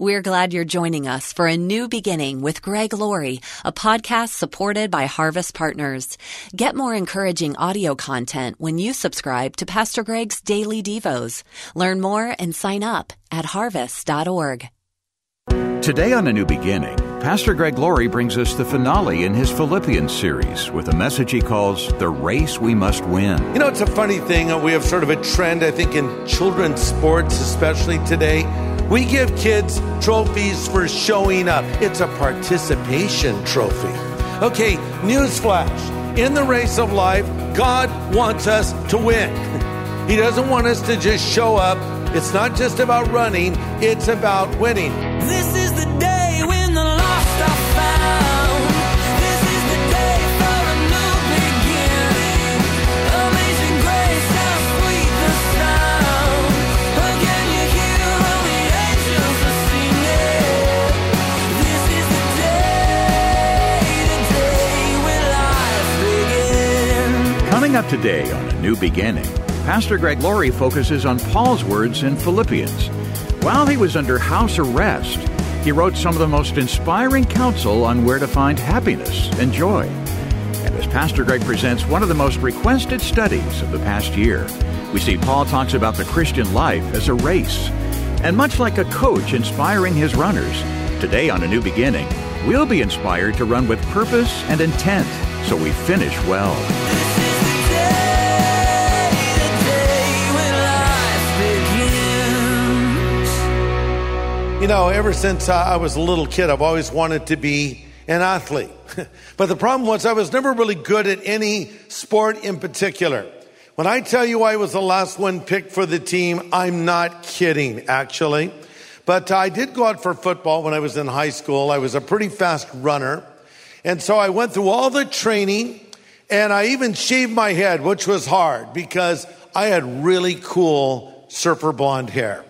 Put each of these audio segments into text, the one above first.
We're glad you're joining us for a new beginning with Greg Laurie, a podcast supported by Harvest Partners. Get more encouraging audio content when you subscribe to Pastor Greg's Daily Devos. Learn more and sign up at harvest.org. Today on A New Beginning, Pastor Greg Laurie brings us the finale in his Philippians series with a message he calls The Race We Must Win. You know, it's a funny thing. We have sort of a trend, I think, in children's sports, especially today. We give kids trophies for showing up. It's a participation trophy. Okay, newsflash. In the race of life, God wants us to win. He doesn't want us to just show up. It's not just about running, it's about winning. This is the today on A New Beginning, Pastor Greg Laurie focuses on Paul's words in Philippians. While he was under house arrest, he wrote some of the most inspiring counsel on where to find happiness and joy. And as Pastor Greg presents one of the most requested studies of the past year, we see Paul talks about the Christian life as a race. And much like a coach inspiring his runners, today on A New Beginning, we'll be inspired to run with purpose and intent so we finish well. You know, ever since I was a little kid, I've always wanted to be an athlete. but the problem was I was never really good at any sport in particular. When I tell you I was the last one picked for the team, I'm not kidding, actually. But I did go out for football when I was in high school. I was a pretty fast runner. And so I went through all the training and I even shaved my head, which was hard because I had really cool surfer blonde hair.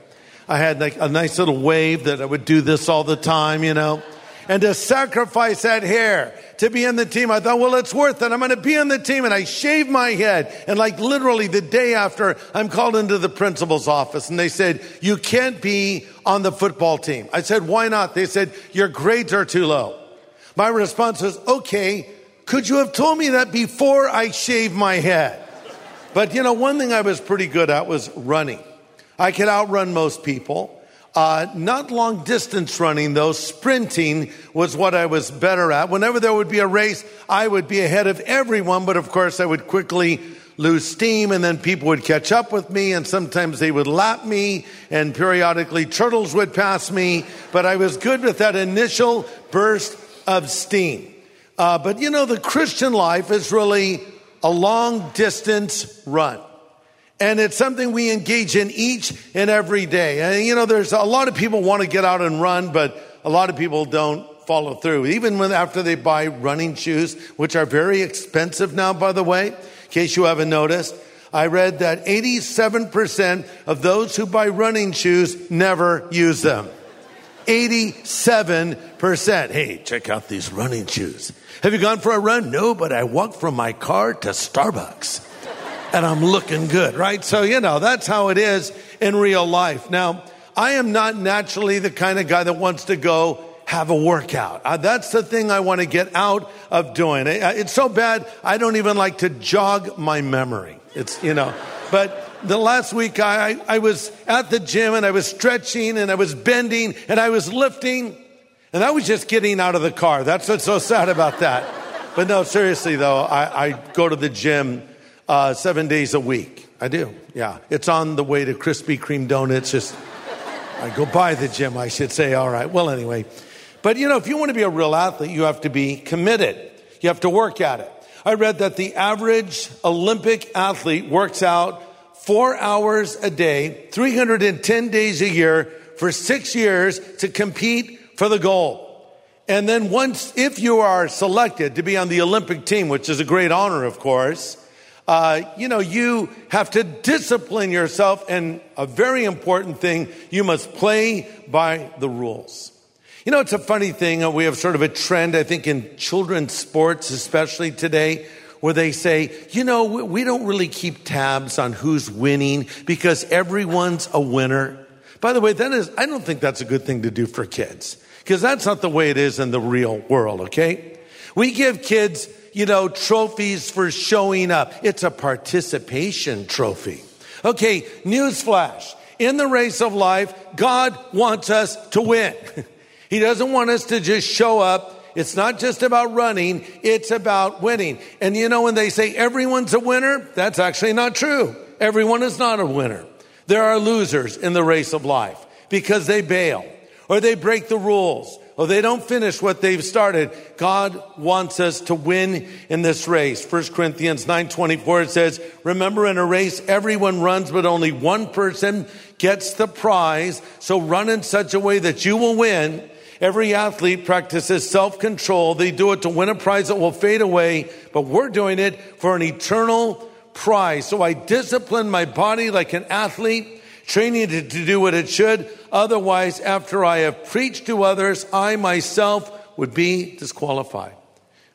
I had like a nice little wave that I would do this all the time, you know. And to sacrifice that hair to be in the team, I thought, well, it's worth it. I'm going to be on the team. And I shaved my head. And like literally the day after, I'm called into the principal's office and they said, you can't be on the football team. I said, why not? They said, your grades are too low. My response was, okay, could you have told me that before I shaved my head? But you know, one thing I was pretty good at was running. I could outrun most people. Uh, not long distance running though, sprinting was what I was better at. Whenever there would be a race, I would be ahead of everyone, but of course I would quickly lose steam and then people would catch up with me and sometimes they would lap me and periodically turtles would pass me, but I was good with that initial burst of steam. Uh, but you know, the Christian life is really a long distance run. And it's something we engage in each and every day. And you know, there's a lot of people want to get out and run, but a lot of people don't follow through. Even when after they buy running shoes, which are very expensive now, by the way, in case you haven't noticed, I read that 87% of those who buy running shoes never use them. 87%. Hey, check out these running shoes. Have you gone for a run? No, but I walked from my car to Starbucks and I'm looking good, right? So, you know, that's how it is in real life. Now, I am not naturally the kind of guy that wants to go have a workout. Uh, that's the thing I want to get out of doing. It, it's so bad, I don't even like to jog my memory. It's, you know, but the last week I, I was at the gym and I was stretching and I was bending and I was lifting and I was just getting out of the car. That's what's so sad about that. But no, seriously though, I, I go to the gym uh, seven days a week. I do. Yeah. It's on the way to Krispy Kreme donuts. Just, I go by the gym, I should say. All right. Well, anyway. But you know, if you want to be a real athlete, you have to be committed. You have to work at it. I read that the average Olympic athlete works out four hours a day, 310 days a year for six years to compete for the gold. And then once, if you are selected to be on the Olympic team, which is a great honor, of course, uh, you know, you have to discipline yourself. And a very important thing, you must play by the rules. You know, it's a funny thing. uh, We have sort of a trend, I think, in children's sports, especially today, where they say, you know, we- we don't really keep tabs on who's winning because everyone's a winner. By the way, that is, I don't think that's a good thing to do for kids because that's not the way it is in the real world, okay? We give kids, you know, trophies for showing up. It's a participation trophy. Okay, newsflash. In the race of life, God wants us to win. he doesn't want us to just show up. It's not just about running, it's about winning. And you know, when they say everyone's a winner, that's actually not true. Everyone is not a winner. There are losers in the race of life because they bail or they break the rules or they don't finish what they've started. God wants us to win in this race. 1 Corinthians 9:24 it says, "Remember in a race everyone runs but only one person gets the prize, so run in such a way that you will win." Every athlete practices self-control. They do it to win a prize that will fade away, but we're doing it for an eternal prize. So I discipline my body like an athlete, training it to do what it should. Otherwise, after I have preached to others, I myself would be disqualified.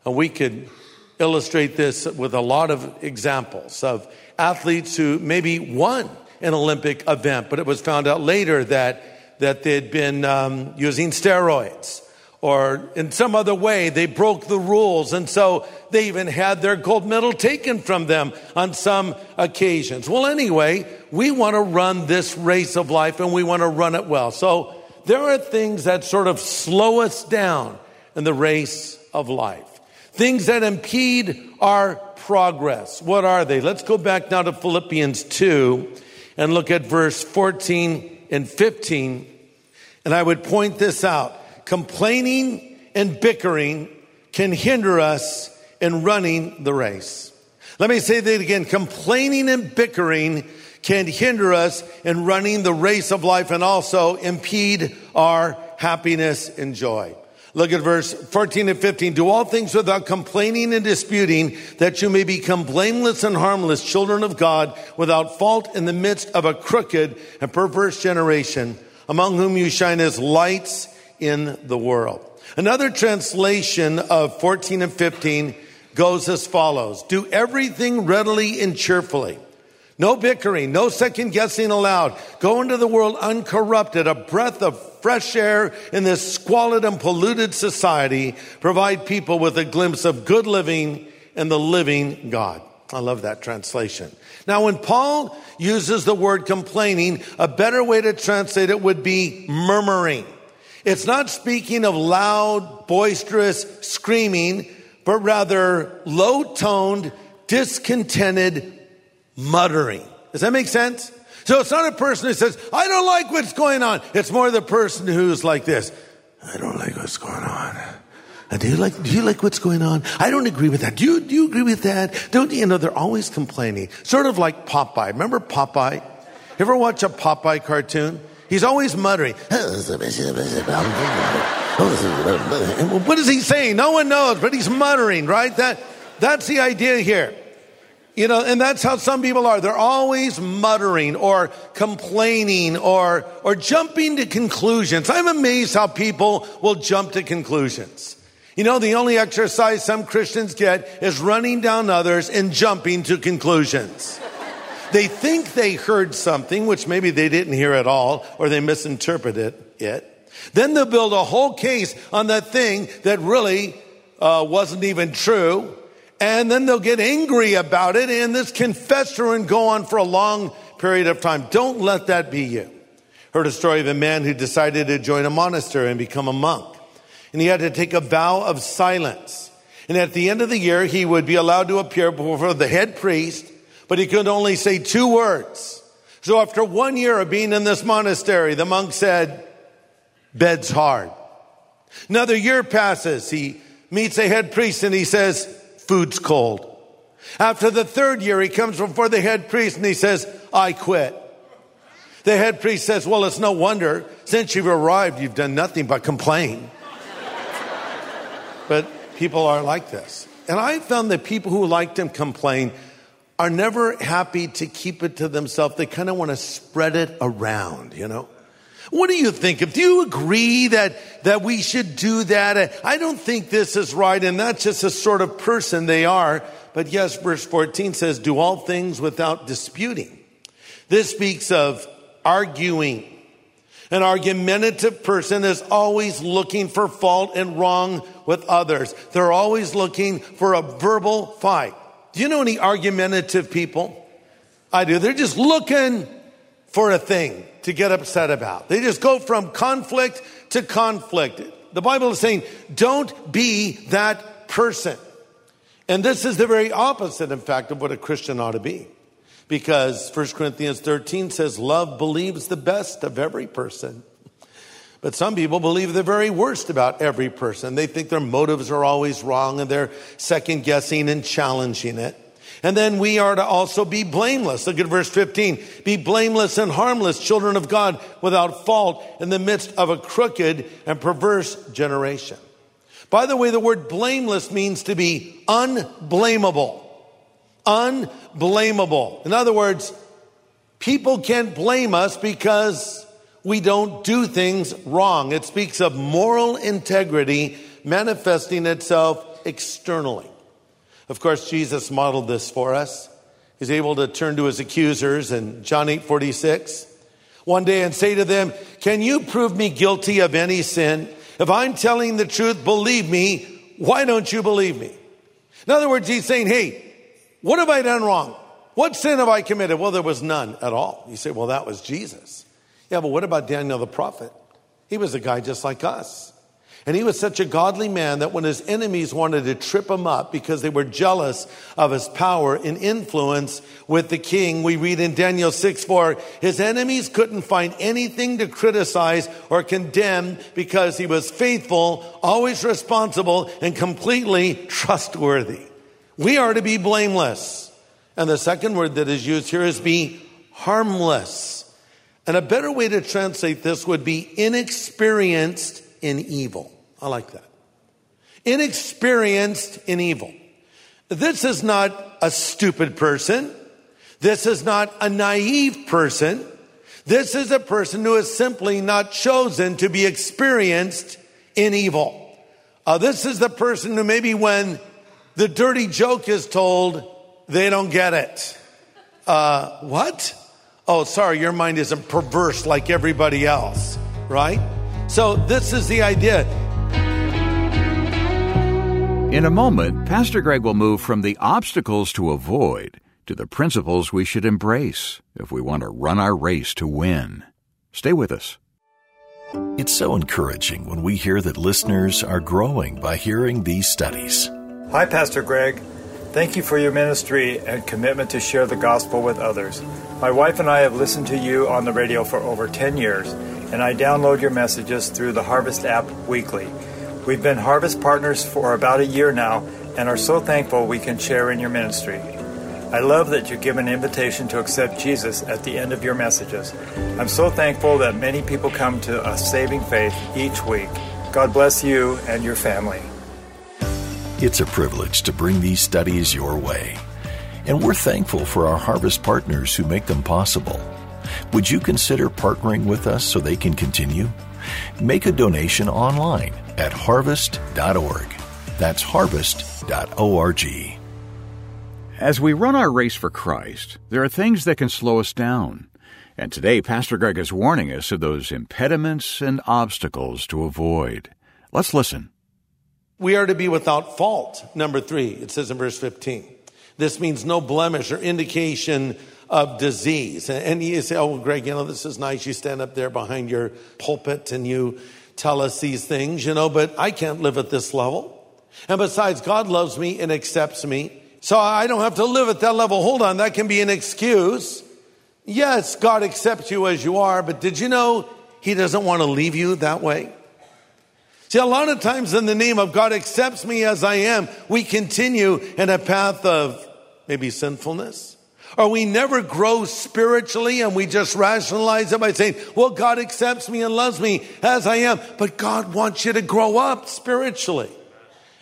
And we could illustrate this with a lot of examples of athletes who maybe won an Olympic event, but it was found out later that, that they'd been um, using steroids or in some other way they broke the rules and so they even had their gold medal taken from them on some occasions. Well anyway we want to run this race of life and we want to run it well. So there are things that sort of slow us down in the race of life. Things that impede our progress. What are they? Let's go back now to philippians 2 and look at verse 14 and 15 and i would point this out complaining and bickering can hinder us in running the race. Let me say that again. Complaining and bickering can hinder us in running the race of life and also impede our happiness and joy. Look at verse 14 and 15. Do all things without complaining and disputing that you may become blameless and harmless children of God without fault in the midst of a crooked and perverse generation among whom you shine as lights in the world. Another translation of 14 and 15 goes as follows. Do everything readily and cheerfully. No bickering, no second guessing allowed. Go into the world uncorrupted, a breath of fresh air in this squalid and polluted society. Provide people with a glimpse of good living and the living God. I love that translation. Now, when Paul uses the word complaining, a better way to translate it would be murmuring. It's not speaking of loud, boisterous screaming, but rather low toned, discontented muttering. Does that make sense? So it's not a person who says, I don't like what's going on. It's more the person who's like this. I don't like what's going on. Do you like, do you like what's going on? I don't agree with that. Do you, do you agree with that? Don't you know, they're always complaining. Sort of like Popeye. Remember Popeye? You ever watch a Popeye cartoon? He's always muttering. what is he saying? No one knows, but he's muttering, right? That, that's the idea here. You know, and that's how some people are. They're always muttering or complaining or, or jumping to conclusions. I'm amazed how people will jump to conclusions. You know, the only exercise some Christians get is running down others and jumping to conclusions. They think they heard something, which maybe they didn't hear at all, or they misinterpreted it. Then they'll build a whole case on that thing that really uh, wasn't even true. And then they'll get angry about it, and this can fester and go on for a long period of time. Don't let that be you. Heard a story of a man who decided to join a monastery and become a monk. And he had to take a vow of silence. And at the end of the year, he would be allowed to appear before the head priest but he could only say two words. So after one year of being in this monastery, the monk said, bed's hard. Another year passes. He meets a head priest and he says, food's cold. After the third year, he comes before the head priest and he says, I quit. The head priest says, well, it's no wonder. Since you've arrived, you've done nothing but complain. but people are like this. And I found that people who like to complain are never happy to keep it to themselves. They kind of want to spread it around, you know? What do you think? If do you agree that, that we should do that? I don't think this is right. And that's just a sort of person they are. But yes, verse 14 says, do all things without disputing. This speaks of arguing An argumentative person is always looking for fault and wrong with others. They're always looking for a verbal fight. Do you know any argumentative people? I do. They're just looking for a thing to get upset about. They just go from conflict to conflict. The Bible is saying, don't be that person. And this is the very opposite, in fact, of what a Christian ought to be. Because 1 Corinthians 13 says, love believes the best of every person. But some people believe the very worst about every person. They think their motives are always wrong and they're second guessing and challenging it. And then we are to also be blameless. Look at verse 15. Be blameless and harmless, children of God, without fault in the midst of a crooked and perverse generation. By the way, the word blameless means to be unblameable. Unblameable. In other words, people can't blame us because we don't do things wrong. It speaks of moral integrity manifesting itself externally. Of course, Jesus modeled this for us. He's able to turn to his accusers in John 8 46 one day and say to them, Can you prove me guilty of any sin? If I'm telling the truth, believe me. Why don't you believe me? In other words, he's saying, Hey, what have I done wrong? What sin have I committed? Well, there was none at all. You say, Well, that was Jesus. Yeah, but what about Daniel the prophet? He was a guy just like us. And he was such a godly man that when his enemies wanted to trip him up because they were jealous of his power and influence with the king, we read in Daniel 6 4, his enemies couldn't find anything to criticize or condemn because he was faithful, always responsible, and completely trustworthy. We are to be blameless. And the second word that is used here is be harmless. And a better way to translate this would be inexperienced in evil. I like that. Inexperienced in evil. This is not a stupid person. This is not a naive person. This is a person who is simply not chosen to be experienced in evil. Uh, this is the person who maybe when the dirty joke is told, they don't get it. Uh, what? Oh, sorry, your mind isn't perverse like everybody else, right? So this is the idea. In a moment, Pastor Greg will move from the obstacles to avoid to the principles we should embrace if we want to run our race to win. Stay with us. It's so encouraging when we hear that listeners are growing by hearing these studies. Hi, Pastor Greg. Thank you for your ministry and commitment to share the gospel with others. My wife and I have listened to you on the radio for over 10 years, and I download your messages through the Harvest app weekly. We've been Harvest partners for about a year now and are so thankful we can share in your ministry. I love that you give an invitation to accept Jesus at the end of your messages. I'm so thankful that many people come to a saving faith each week. God bless you and your family. It's a privilege to bring these studies your way. And we're thankful for our Harvest partners who make them possible. Would you consider partnering with us so they can continue? Make a donation online at harvest.org. That's harvest.org. As we run our race for Christ, there are things that can slow us down. And today, Pastor Greg is warning us of those impediments and obstacles to avoid. Let's listen. We are to be without fault. Number three, it says in verse 15. This means no blemish or indication of disease. And you say, oh, Greg, you know, this is nice. You stand up there behind your pulpit and you tell us these things, you know, but I can't live at this level. And besides, God loves me and accepts me. So I don't have to live at that level. Hold on, that can be an excuse. Yes, God accepts you as you are, but did you know He doesn't want to leave you that way? See, a lot of times in the name of God accepts me as I am, we continue in a path of maybe sinfulness. Or we never grow spiritually and we just rationalize it by saying, well, God accepts me and loves me as I am. But God wants you to grow up spiritually.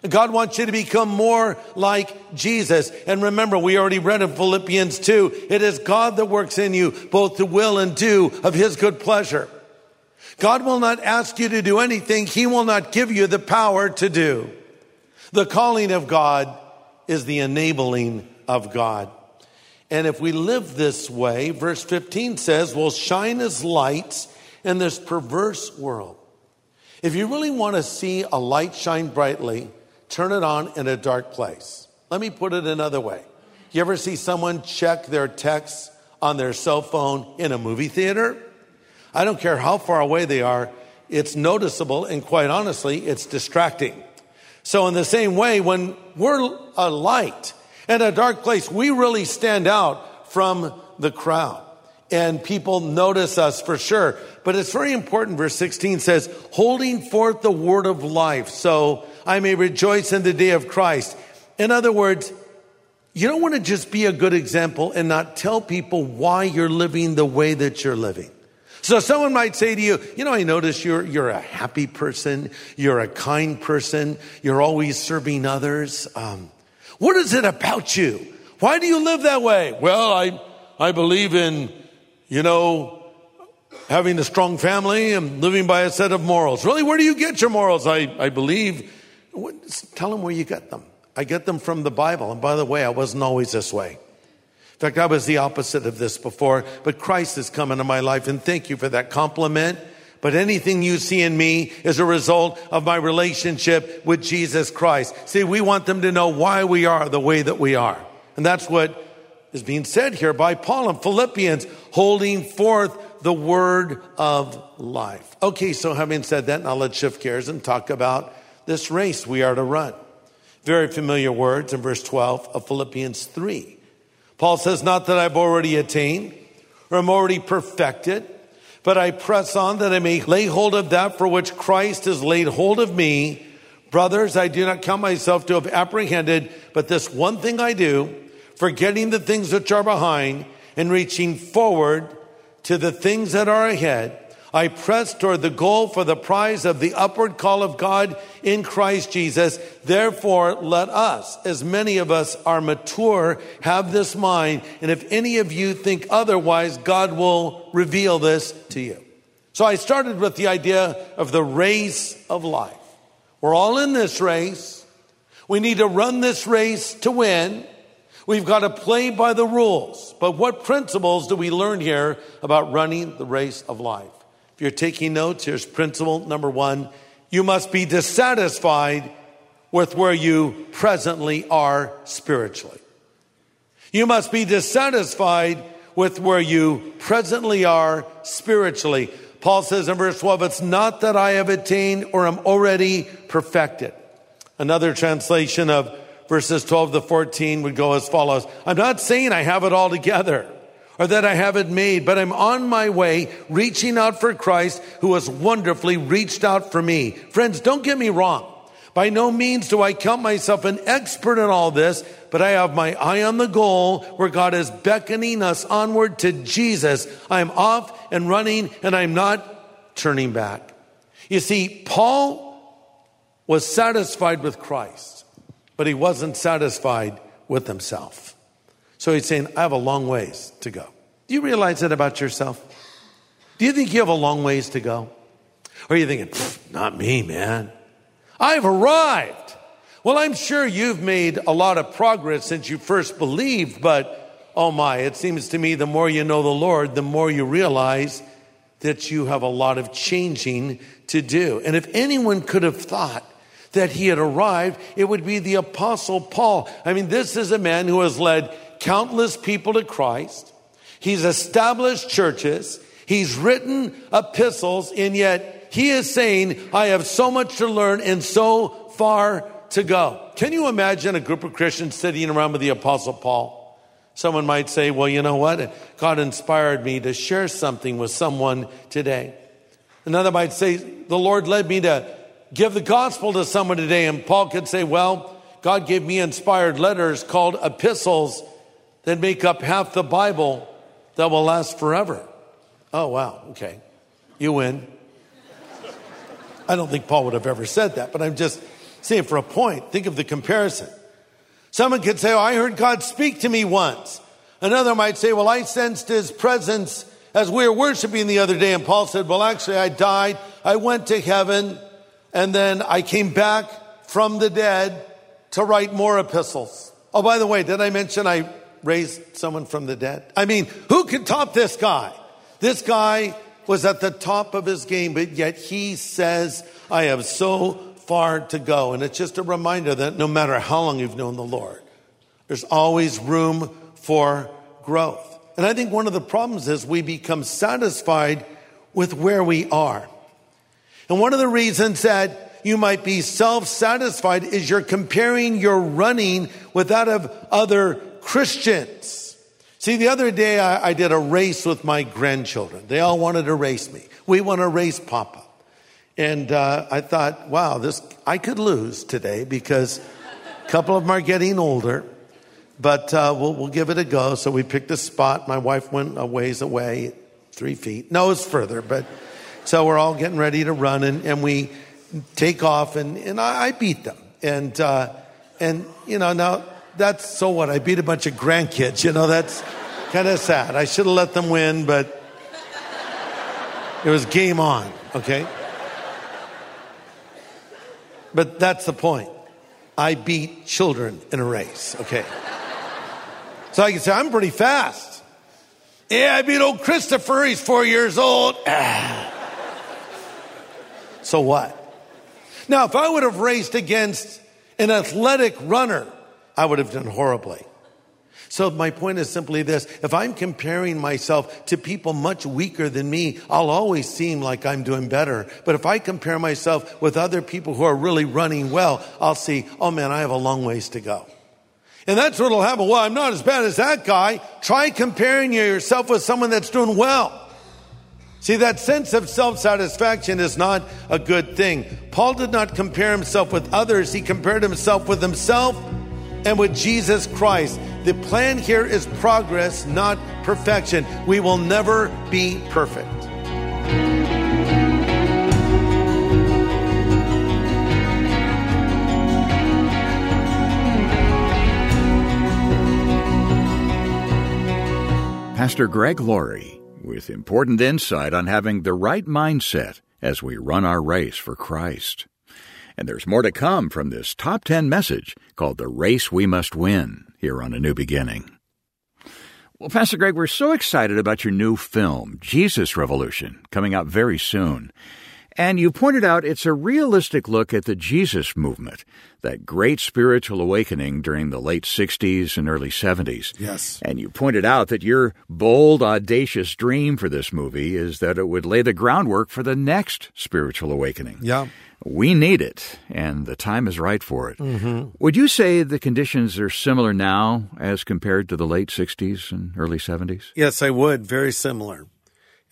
God wants you to become more like Jesus. And remember, we already read in Philippians 2, it is God that works in you both to will and do of his good pleasure. God will not ask you to do anything he will not give you the power to do. The calling of God is the enabling of God. And if we live this way, verse 15 says, we'll shine as lights in this perverse world. If you really want to see a light shine brightly, turn it on in a dark place. Let me put it another way. You ever see someone check their texts on their cell phone in a movie theater? I don't care how far away they are, it's noticeable, and quite honestly, it's distracting. So, in the same way, when we're a light in a dark place, we really stand out from the crowd. And people notice us for sure. But it's very important. Verse 16 says, holding forth the word of life, so I may rejoice in the day of Christ. In other words, you don't want to just be a good example and not tell people why you're living the way that you're living. So someone might say to you, you know, I notice you're, you're a happy person. You're a kind person. You're always serving others. Um, what is it about you? Why do you live that way? Well, I, I believe in, you know, having a strong family and living by a set of morals. Really, where do you get your morals? I, I believe. Tell them where you get them. I get them from the Bible. And by the way, I wasn't always this way. In fact, I was the opposite of this before, but Christ has come into my life and thank you for that compliment. But anything you see in me is a result of my relationship with Jesus Christ. See, we want them to know why we are the way that we are. And that's what is being said here by Paul in Philippians, holding forth the word of life. Okay, so having said that, now let's shift gears and talk about this race we are to run. Very familiar words in verse 12 of Philippians 3. Paul says, Not that I've already attained or am already perfected, but I press on that I may lay hold of that for which Christ has laid hold of me. Brothers, I do not count myself to have apprehended, but this one thing I do, forgetting the things which are behind and reaching forward to the things that are ahead. I press toward the goal for the prize of the upward call of God in Christ Jesus. Therefore, let us, as many of us are mature, have this mind. And if any of you think otherwise, God will reveal this to you. So I started with the idea of the race of life. We're all in this race. We need to run this race to win. We've got to play by the rules. But what principles do we learn here about running the race of life? You're taking notes, here's principle number one. You must be dissatisfied with where you presently are spiritually. You must be dissatisfied with where you presently are spiritually. Paul says in verse 12, it's not that I have attained or am already perfected. Another translation of verses 12 to 14 would go as follows. I'm not saying I have it all together or that I have it made, but I'm on my way reaching out for Christ who has wonderfully reached out for me. Friends, don't get me wrong. By no means do I count myself an expert in all this, but I have my eye on the goal where God is beckoning us onward to Jesus. I'm off and running and I'm not turning back. You see, Paul was satisfied with Christ, but he wasn't satisfied with himself. So he's saying, I have a long ways to go. Do you realize that about yourself? Do you think you have a long ways to go? Or are you thinking, not me, man? I've arrived. Well, I'm sure you've made a lot of progress since you first believed, but oh my, it seems to me the more you know the Lord, the more you realize that you have a lot of changing to do. And if anyone could have thought that he had arrived, it would be the apostle Paul. I mean, this is a man who has led countless people to Christ. He's established churches. He's written epistles, and yet he is saying, I have so much to learn and so far to go. Can you imagine a group of Christians sitting around with the Apostle Paul? Someone might say, Well, you know what? God inspired me to share something with someone today. Another might say, The Lord led me to give the gospel to someone today. And Paul could say, Well, God gave me inspired letters called epistles that make up half the Bible that will last forever. Oh, wow. Okay. You win. I don't think Paul would have ever said that, but I'm just saying for a point, think of the comparison. Someone could say, Oh, I heard God speak to me once. Another might say, Well, I sensed his presence as we were worshiping the other day. And Paul said, Well, actually, I died. I went to heaven and then I came back from the dead to write more epistles. Oh, by the way, did I mention I raised someone from the dead? I mean, who can top this guy? This guy was at the top of his game, but yet he says, I have so far to go. And it's just a reminder that no matter how long you've known the Lord, there's always room for growth. And I think one of the problems is we become satisfied with where we are. And one of the reasons that you might be self-satisfied is you're comparing your running with that of other Christians. See, the other day I, I did a race with my grandchildren. They all wanted to race me. We want to race Papa. And uh, I thought, wow, this I could lose today because a couple of them are getting older. But uh, we'll, we'll give it a go. So we picked a spot. My wife went a ways away, three feet. No, it's further, but so we're all getting ready to run, and, and we take off, and, and I, I beat them. And uh, and you know now that's so what I beat a bunch of grandkids. You know that's kind of sad. I should have let them win, but it was game on. Okay. But that's the point. I beat children in a race. Okay. So I can say, I'm pretty fast. Yeah, I beat old Christopher. He's four years old. So what? Now, if I would have raced against an athletic runner, I would have done horribly. So my point is simply this. If I'm comparing myself to people much weaker than me, I'll always seem like I'm doing better. But if I compare myself with other people who are really running well, I'll see, oh man, I have a long ways to go. And that's what'll happen. Well, I'm not as bad as that guy. Try comparing yourself with someone that's doing well. See, that sense of self-satisfaction is not a good thing. Paul did not compare himself with others. He compared himself with himself and with Jesus Christ. The plan here is progress, not perfection. We will never be perfect. Pastor Greg Laurie with important insight on having the right mindset as we run our race for Christ. And there's more to come from this top 10 message called The Race We Must Win here on A New Beginning. Well, Pastor Greg, we're so excited about your new film, Jesus Revolution, coming out very soon. And you pointed out it's a realistic look at the Jesus movement, that great spiritual awakening during the late 60s and early 70s. Yes. And you pointed out that your bold, audacious dream for this movie is that it would lay the groundwork for the next spiritual awakening. Yeah. We need it, and the time is right for it. Mm-hmm. Would you say the conditions are similar now as compared to the late 60s and early 70s? Yes, I would. Very similar.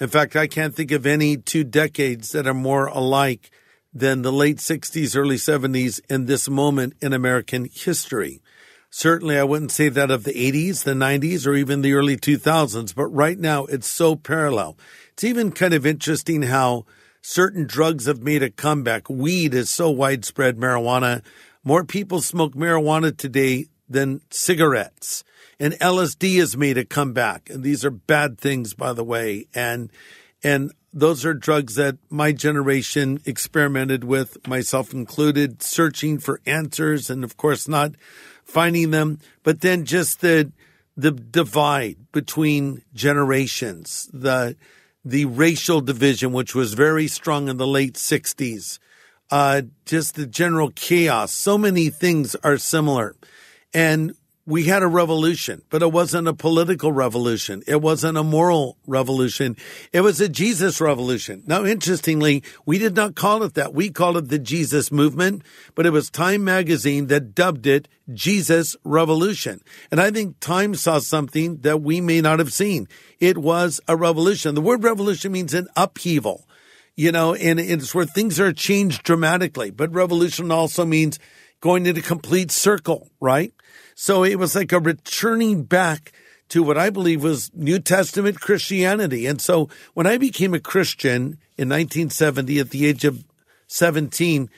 In fact, I can't think of any two decades that are more alike than the late 60s, early 70s, and this moment in American history. Certainly, I wouldn't say that of the 80s, the 90s, or even the early 2000s, but right now it's so parallel. It's even kind of interesting how certain drugs have made a comeback. Weed is so widespread, marijuana. More people smoke marijuana today than cigarettes. And LSD has made a comeback. And these are bad things, by the way. And, and those are drugs that my generation experimented with, myself included, searching for answers and of course not finding them. But then just the, the divide between generations, the, the racial division, which was very strong in the late 60s, uh, just the general chaos. So many things are similar. And we had a revolution, but it wasn't a political revolution. It wasn't a moral revolution. It was a Jesus revolution. Now, interestingly, we did not call it that. We called it the Jesus movement, but it was Time magazine that dubbed it Jesus revolution. And I think Time saw something that we may not have seen. It was a revolution. The word revolution means an upheaval, you know, and it's where things are changed dramatically. But revolution also means going in a complete circle, right? So it was like a returning back to what I believe was New Testament Christianity. And so when I became a Christian in 1970 at the age of 17,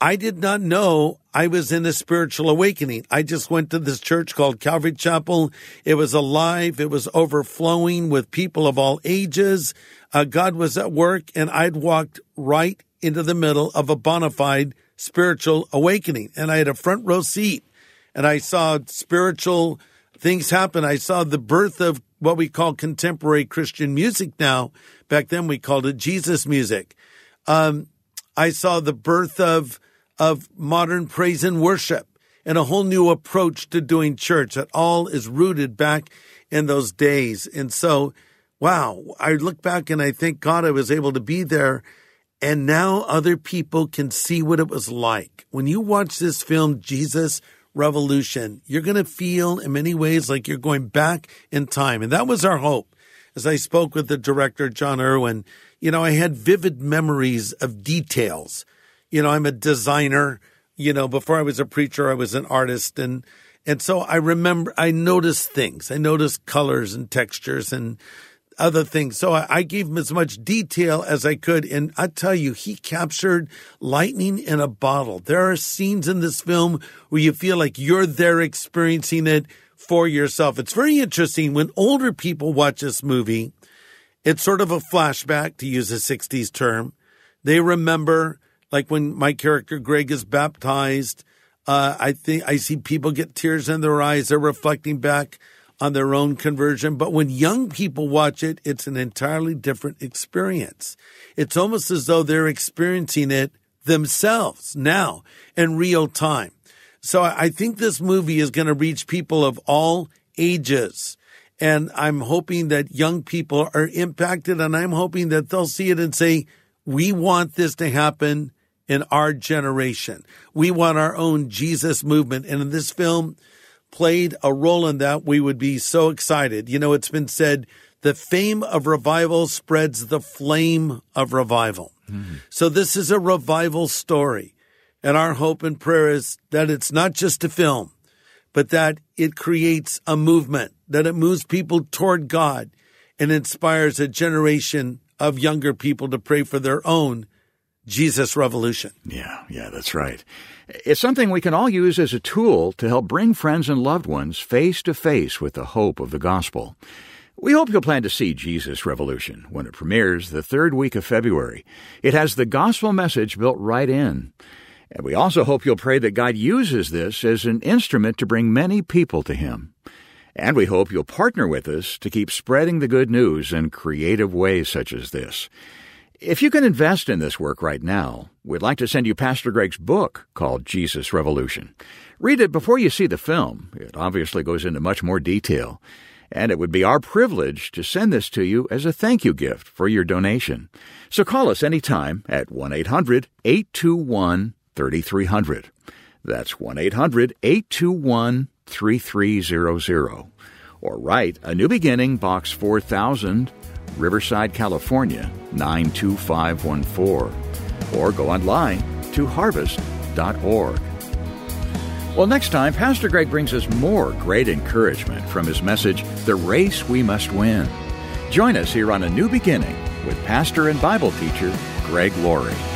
I did not know I was in a spiritual awakening. I just went to this church called Calvary Chapel. It was alive. It was overflowing with people of all ages. Uh, God was at work and I'd walked right into the middle of a bona fide spiritual awakening and I had a front row seat and I saw spiritual things happen. I saw the birth of what we call contemporary Christian music now. Back then we called it Jesus music. Um, I saw the birth of, of modern praise and worship and a whole new approach to doing church that all is rooted back in those days. And so, wow, I look back and I thank God I was able to be there. And now other people can see what it was like. When you watch this film, Jesus Revolution, you're going to feel in many ways like you're going back in time. And that was our hope. As I spoke with the director, Jon Erwin, you know, I had vivid memories of details. You know, I'm a designer. You know, before I was a preacher, I was an artist. And, and so I remember, I noticed things. I noticed colors and textures and other things. So I, I gave him as much detail as I could. And I tell you, he captured lightning in a bottle. There are scenes in this film where you feel like you're there experiencing it for yourself. It's very interesting when older people watch this movie. It's sort of a flashback, to use a 60s term. They remember, like when my character Greg is baptized. Uh, I think I see people get tears in their eyes. They're reflecting back on their own conversion. But when young people watch it, it's an entirely different experience. It's almost as though they're experiencing it themselves now in real time. So I think this movie is going to reach people of all ages. And I'm hoping that young people are impacted and I'm hoping that they'll see it and say, we want this to happen in our generation. We want our own Jesus movement. And in this film, played a role in that, we would be so excited. You know, it's been said the fame of revival spreads the flame of revival. Mm-hmm. So this is a revival story. And our hope and prayer is that it's not just a film, but that it creates a movement, that it moves people toward God and inspires a generation of younger people to pray for their own Jesus revolution. Yeah, yeah, that's right. It's something we can all use as a tool to help bring friends and loved ones face to face with the hope of the gospel. We hope you'll plan to see Jesus Revolution when it premieres the third week of February. It has the gospel message built right in. And we also hope you'll pray that God uses this as an instrument to bring many people to Him. And we hope you'll partner with us to keep spreading the good news in creative ways such as this. If you can invest in this work right now, we'd like to send you Pastor Greg's book called Jesus Revolution. Read it before you see the film. It obviously goes into much more detail. And it would be our privilege to send this to you as a thank you gift for your donation. So call us anytime at 1 800 821 3300. That's 1 800 821 3300. Or write A New Beginning, Box 4000. Riverside, California 92514, or go online to harvest.org. Well, next time, Pastor Greg brings us more great encouragement from his message, The Race We Must Win. Join us here on A New Beginning with pastor and Bible teacher Greg Laurie.